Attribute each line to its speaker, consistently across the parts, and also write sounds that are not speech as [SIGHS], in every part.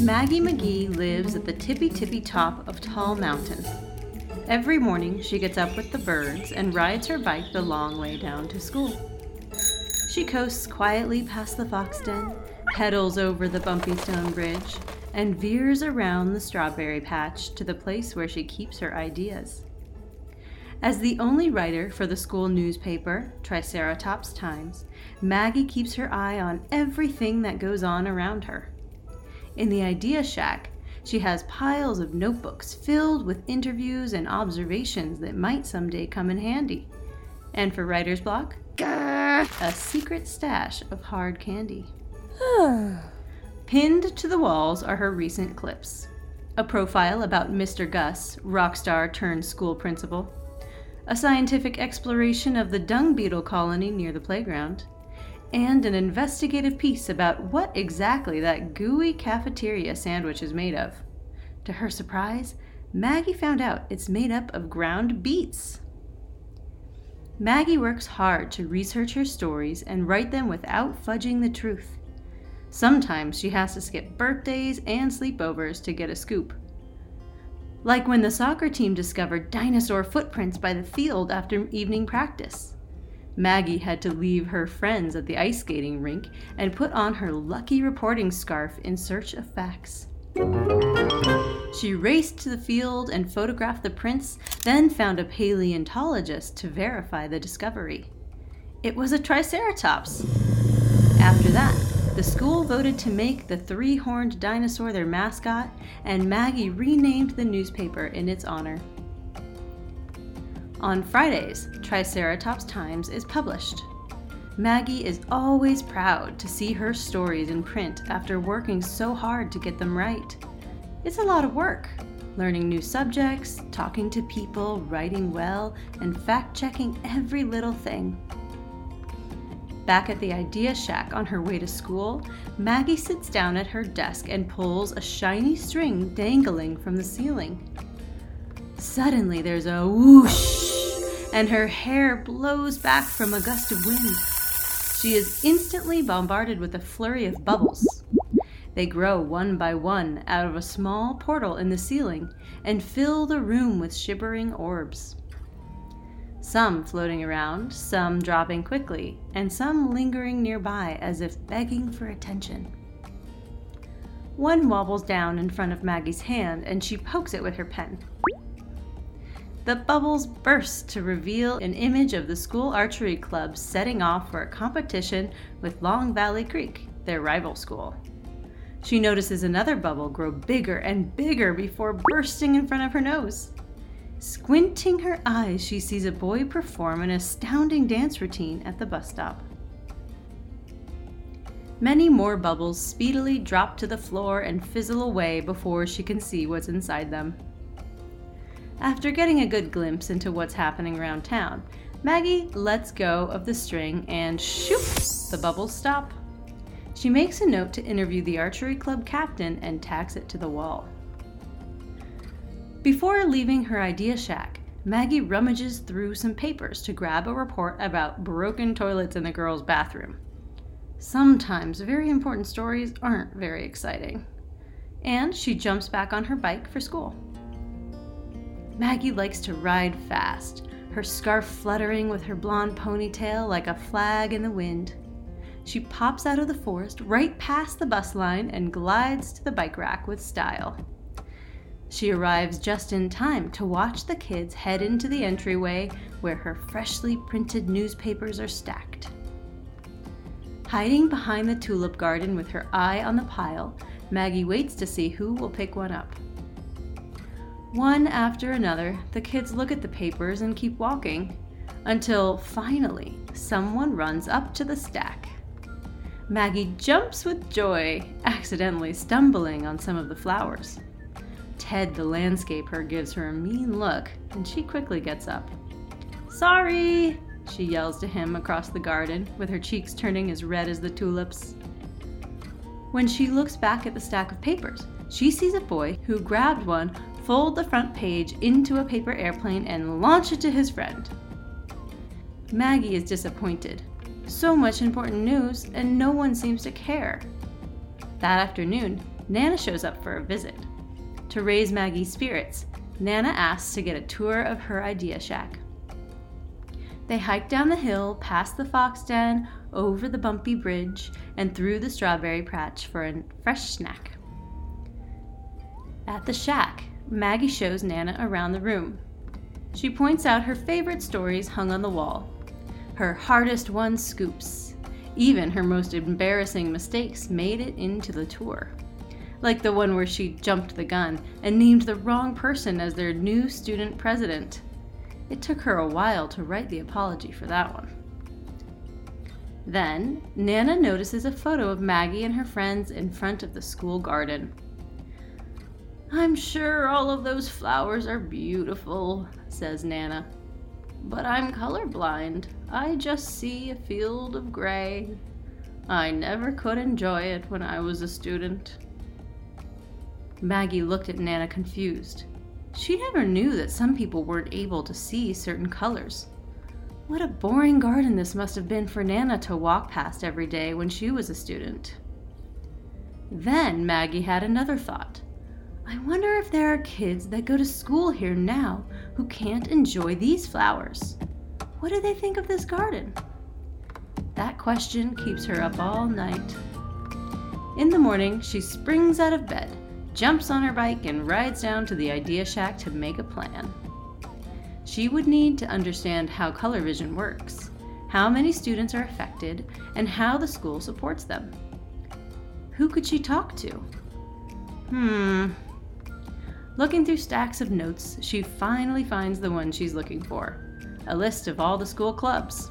Speaker 1: Maggie McGee lives at the tippy tippy top of Tall Mountain. Every morning, she gets up with the birds and rides her bike the long way down to school. She coasts quietly past the fox den, pedals over the bumpy stone bridge, and veers around the strawberry patch to the place where she keeps her ideas. As the only writer for the school newspaper, Triceratops Times, Maggie keeps her eye on everything that goes on around her. In the Idea Shack, she has piles of notebooks filled with interviews and observations that might someday come in handy. And for writer's block, a secret stash of hard candy. [SIGHS] Pinned to the walls are her recent clips a profile about Mr. Gus, rock star turned school principal, a scientific exploration of the dung beetle colony near the playground, and an investigative piece about what exactly that gooey cafeteria sandwich is made of. To her surprise, Maggie found out it's made up of ground beets. Maggie works hard to research her stories and write them without fudging the truth. Sometimes she has to skip birthdays and sleepovers to get a scoop. Like when the soccer team discovered dinosaur footprints by the field after evening practice. Maggie had to leave her friends at the ice skating rink and put on her lucky reporting scarf in search of facts. She raced to the field and photographed the prints, then found a paleontologist to verify the discovery. It was a Triceratops. After that, the school voted to make the three horned dinosaur their mascot, and Maggie renamed the newspaper in its honor. On Fridays, Triceratops Times is published. Maggie is always proud to see her stories in print after working so hard to get them right. It's a lot of work, learning new subjects, talking to people, writing well, and fact checking every little thing. Back at the Idea Shack on her way to school, Maggie sits down at her desk and pulls a shiny string dangling from the ceiling. Suddenly, there's a whoosh and her hair blows back from a gust of wind. She is instantly bombarded with a flurry of bubbles. They grow one by one out of a small portal in the ceiling and fill the room with shivering orbs. Some floating around, some dropping quickly, and some lingering nearby as if begging for attention. One wobbles down in front of Maggie's hand and she pokes it with her pen. The bubbles burst to reveal an image of the school archery club setting off for a competition with Long Valley Creek, their rival school. She notices another bubble grow bigger and bigger before bursting in front of her nose. Squinting her eyes, she sees a boy perform an astounding dance routine at the bus stop. Many more bubbles speedily drop to the floor and fizzle away before she can see what's inside them. After getting a good glimpse into what's happening around town, Maggie lets go of the string and shoop, the bubbles stop. She makes a note to interview the archery club captain and tacks it to the wall. Before leaving her idea shack, Maggie rummages through some papers to grab a report about broken toilets in the girls' bathroom. Sometimes very important stories aren't very exciting. And she jumps back on her bike for school. Maggie likes to ride fast, her scarf fluttering with her blonde ponytail like a flag in the wind. She pops out of the forest right past the bus line and glides to the bike rack with style. She arrives just in time to watch the kids head into the entryway where her freshly printed newspapers are stacked. Hiding behind the tulip garden with her eye on the pile, Maggie waits to see who will pick one up. One after another, the kids look at the papers and keep walking until finally someone runs up to the stack. Maggie jumps with joy, accidentally stumbling on some of the flowers. Ted, the landscaper, gives her a mean look and she quickly gets up. Sorry, she yells to him across the garden, with her cheeks turning as red as the tulips. When she looks back at the stack of papers, she sees a boy who grabbed one fold the front page into a paper airplane, and launch it to his friend. Maggie is disappointed. So much important news, and no one seems to care. That afternoon, Nana shows up for a visit. To raise Maggie's spirits, Nana asks to get a tour of her idea shack. They hike down the hill, past the fox den, over the bumpy bridge, and through the strawberry patch for a fresh snack. At the shack, Maggie shows Nana around the room. She points out her favorite stories hung on the wall. Her hardest won scoops. Even her most embarrassing mistakes made it into the tour. Like the one where she jumped the gun and named the wrong person as their new student president. It took her a while to write the apology for that one. Then, Nana notices a photo of Maggie and her friends in front of the school garden. I'm sure all of those flowers are beautiful, says Nana. But I'm colorblind. I just see a field of gray. I never could enjoy it when I was a student. Maggie looked at Nana confused. She never knew that some people weren't able to see certain colors. What a boring garden this must have been for Nana to walk past every day when she was a student. Then Maggie had another thought. I wonder if there are kids that go to school here now who can't enjoy these flowers. What do they think of this garden? That question keeps her up all night. In the morning, she springs out of bed jumps on her bike, and rides down to the Idea Shack to make a plan. She would need to understand how color vision works, how many students are affected, and how the school supports them. Who could she talk to? Hmm. Looking through stacks of notes, she finally finds the one she's looking for a list of all the school clubs.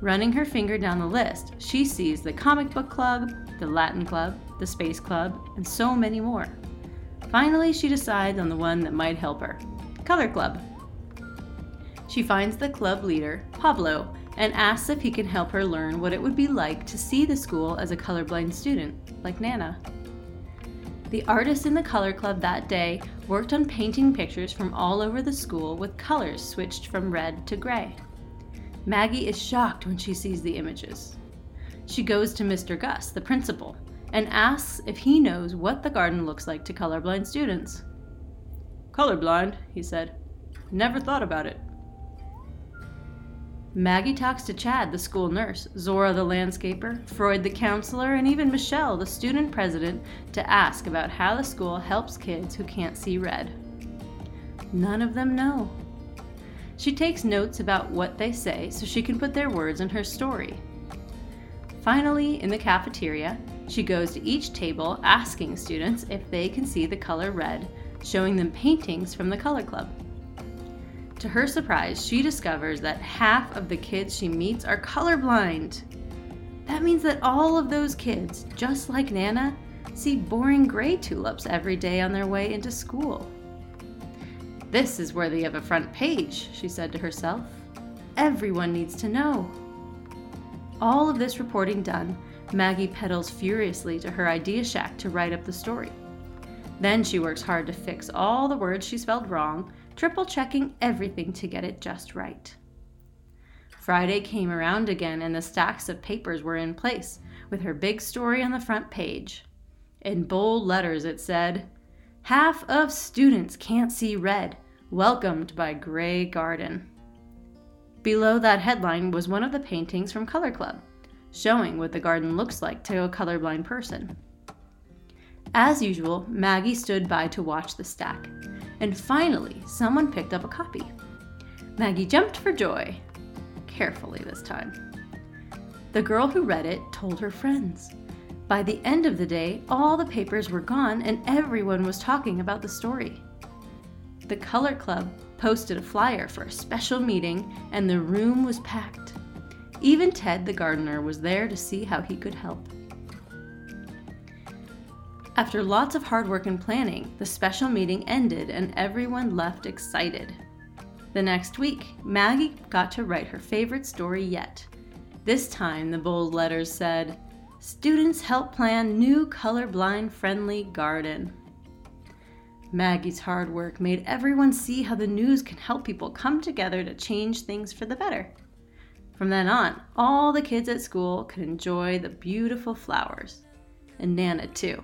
Speaker 1: Running her finger down the list, she sees the comic book club, the Latin club, the Space Club, and so many more. Finally, she decides on the one that might help her Color Club. She finds the club leader, Pablo, and asks if he can help her learn what it would be like to see the school as a colorblind student, like Nana. The artists in the color club that day worked on painting pictures from all over the school with colors switched from red to gray. Maggie is shocked when she sees the images. She goes to Mr. Gus, the principal, and asks if he knows what the garden looks like to colorblind students. Colorblind, he said. Never thought about it. Maggie talks to Chad, the school nurse, Zora, the landscaper, Freud, the counselor, and even Michelle, the student president, to ask about how the school helps kids who can't see red. None of them know. She takes notes about what they say so she can put their words in her story. Finally, in the cafeteria, she goes to each table asking students if they can see the color red, showing them paintings from the color club. To her surprise, she discovers that half of the kids she meets are colorblind. That means that all of those kids, just like Nana, see boring gray tulips every day on their way into school. This is worthy of a front page, she said to herself. Everyone needs to know. All of this reporting done, Maggie pedals furiously to her idea shack to write up the story. Then she works hard to fix all the words she spelled wrong, triple checking everything to get it just right. Friday came around again and the stacks of papers were in place, with her big story on the front page. In bold letters it said, Half of students can't see red, welcomed by Gray Garden. Below that headline was one of the paintings from Color Club, showing what the garden looks like to a colorblind person. As usual, Maggie stood by to watch the stack, and finally, someone picked up a copy. Maggie jumped for joy, carefully this time. The girl who read it told her friends. By the end of the day, all the papers were gone and everyone was talking about the story. The Color Club posted a flyer for a special meeting, and the room was packed. Even Ted the gardener was there to see how he could help. After lots of hard work and planning, the special meeting ended and everyone left excited. The next week, Maggie got to write her favorite story yet. This time, the bold letters said, Students help plan new colorblind friendly garden. Maggie's hard work made everyone see how the news can help people come together to change things for the better. From then on, all the kids at school could enjoy the beautiful flowers, and Nana too.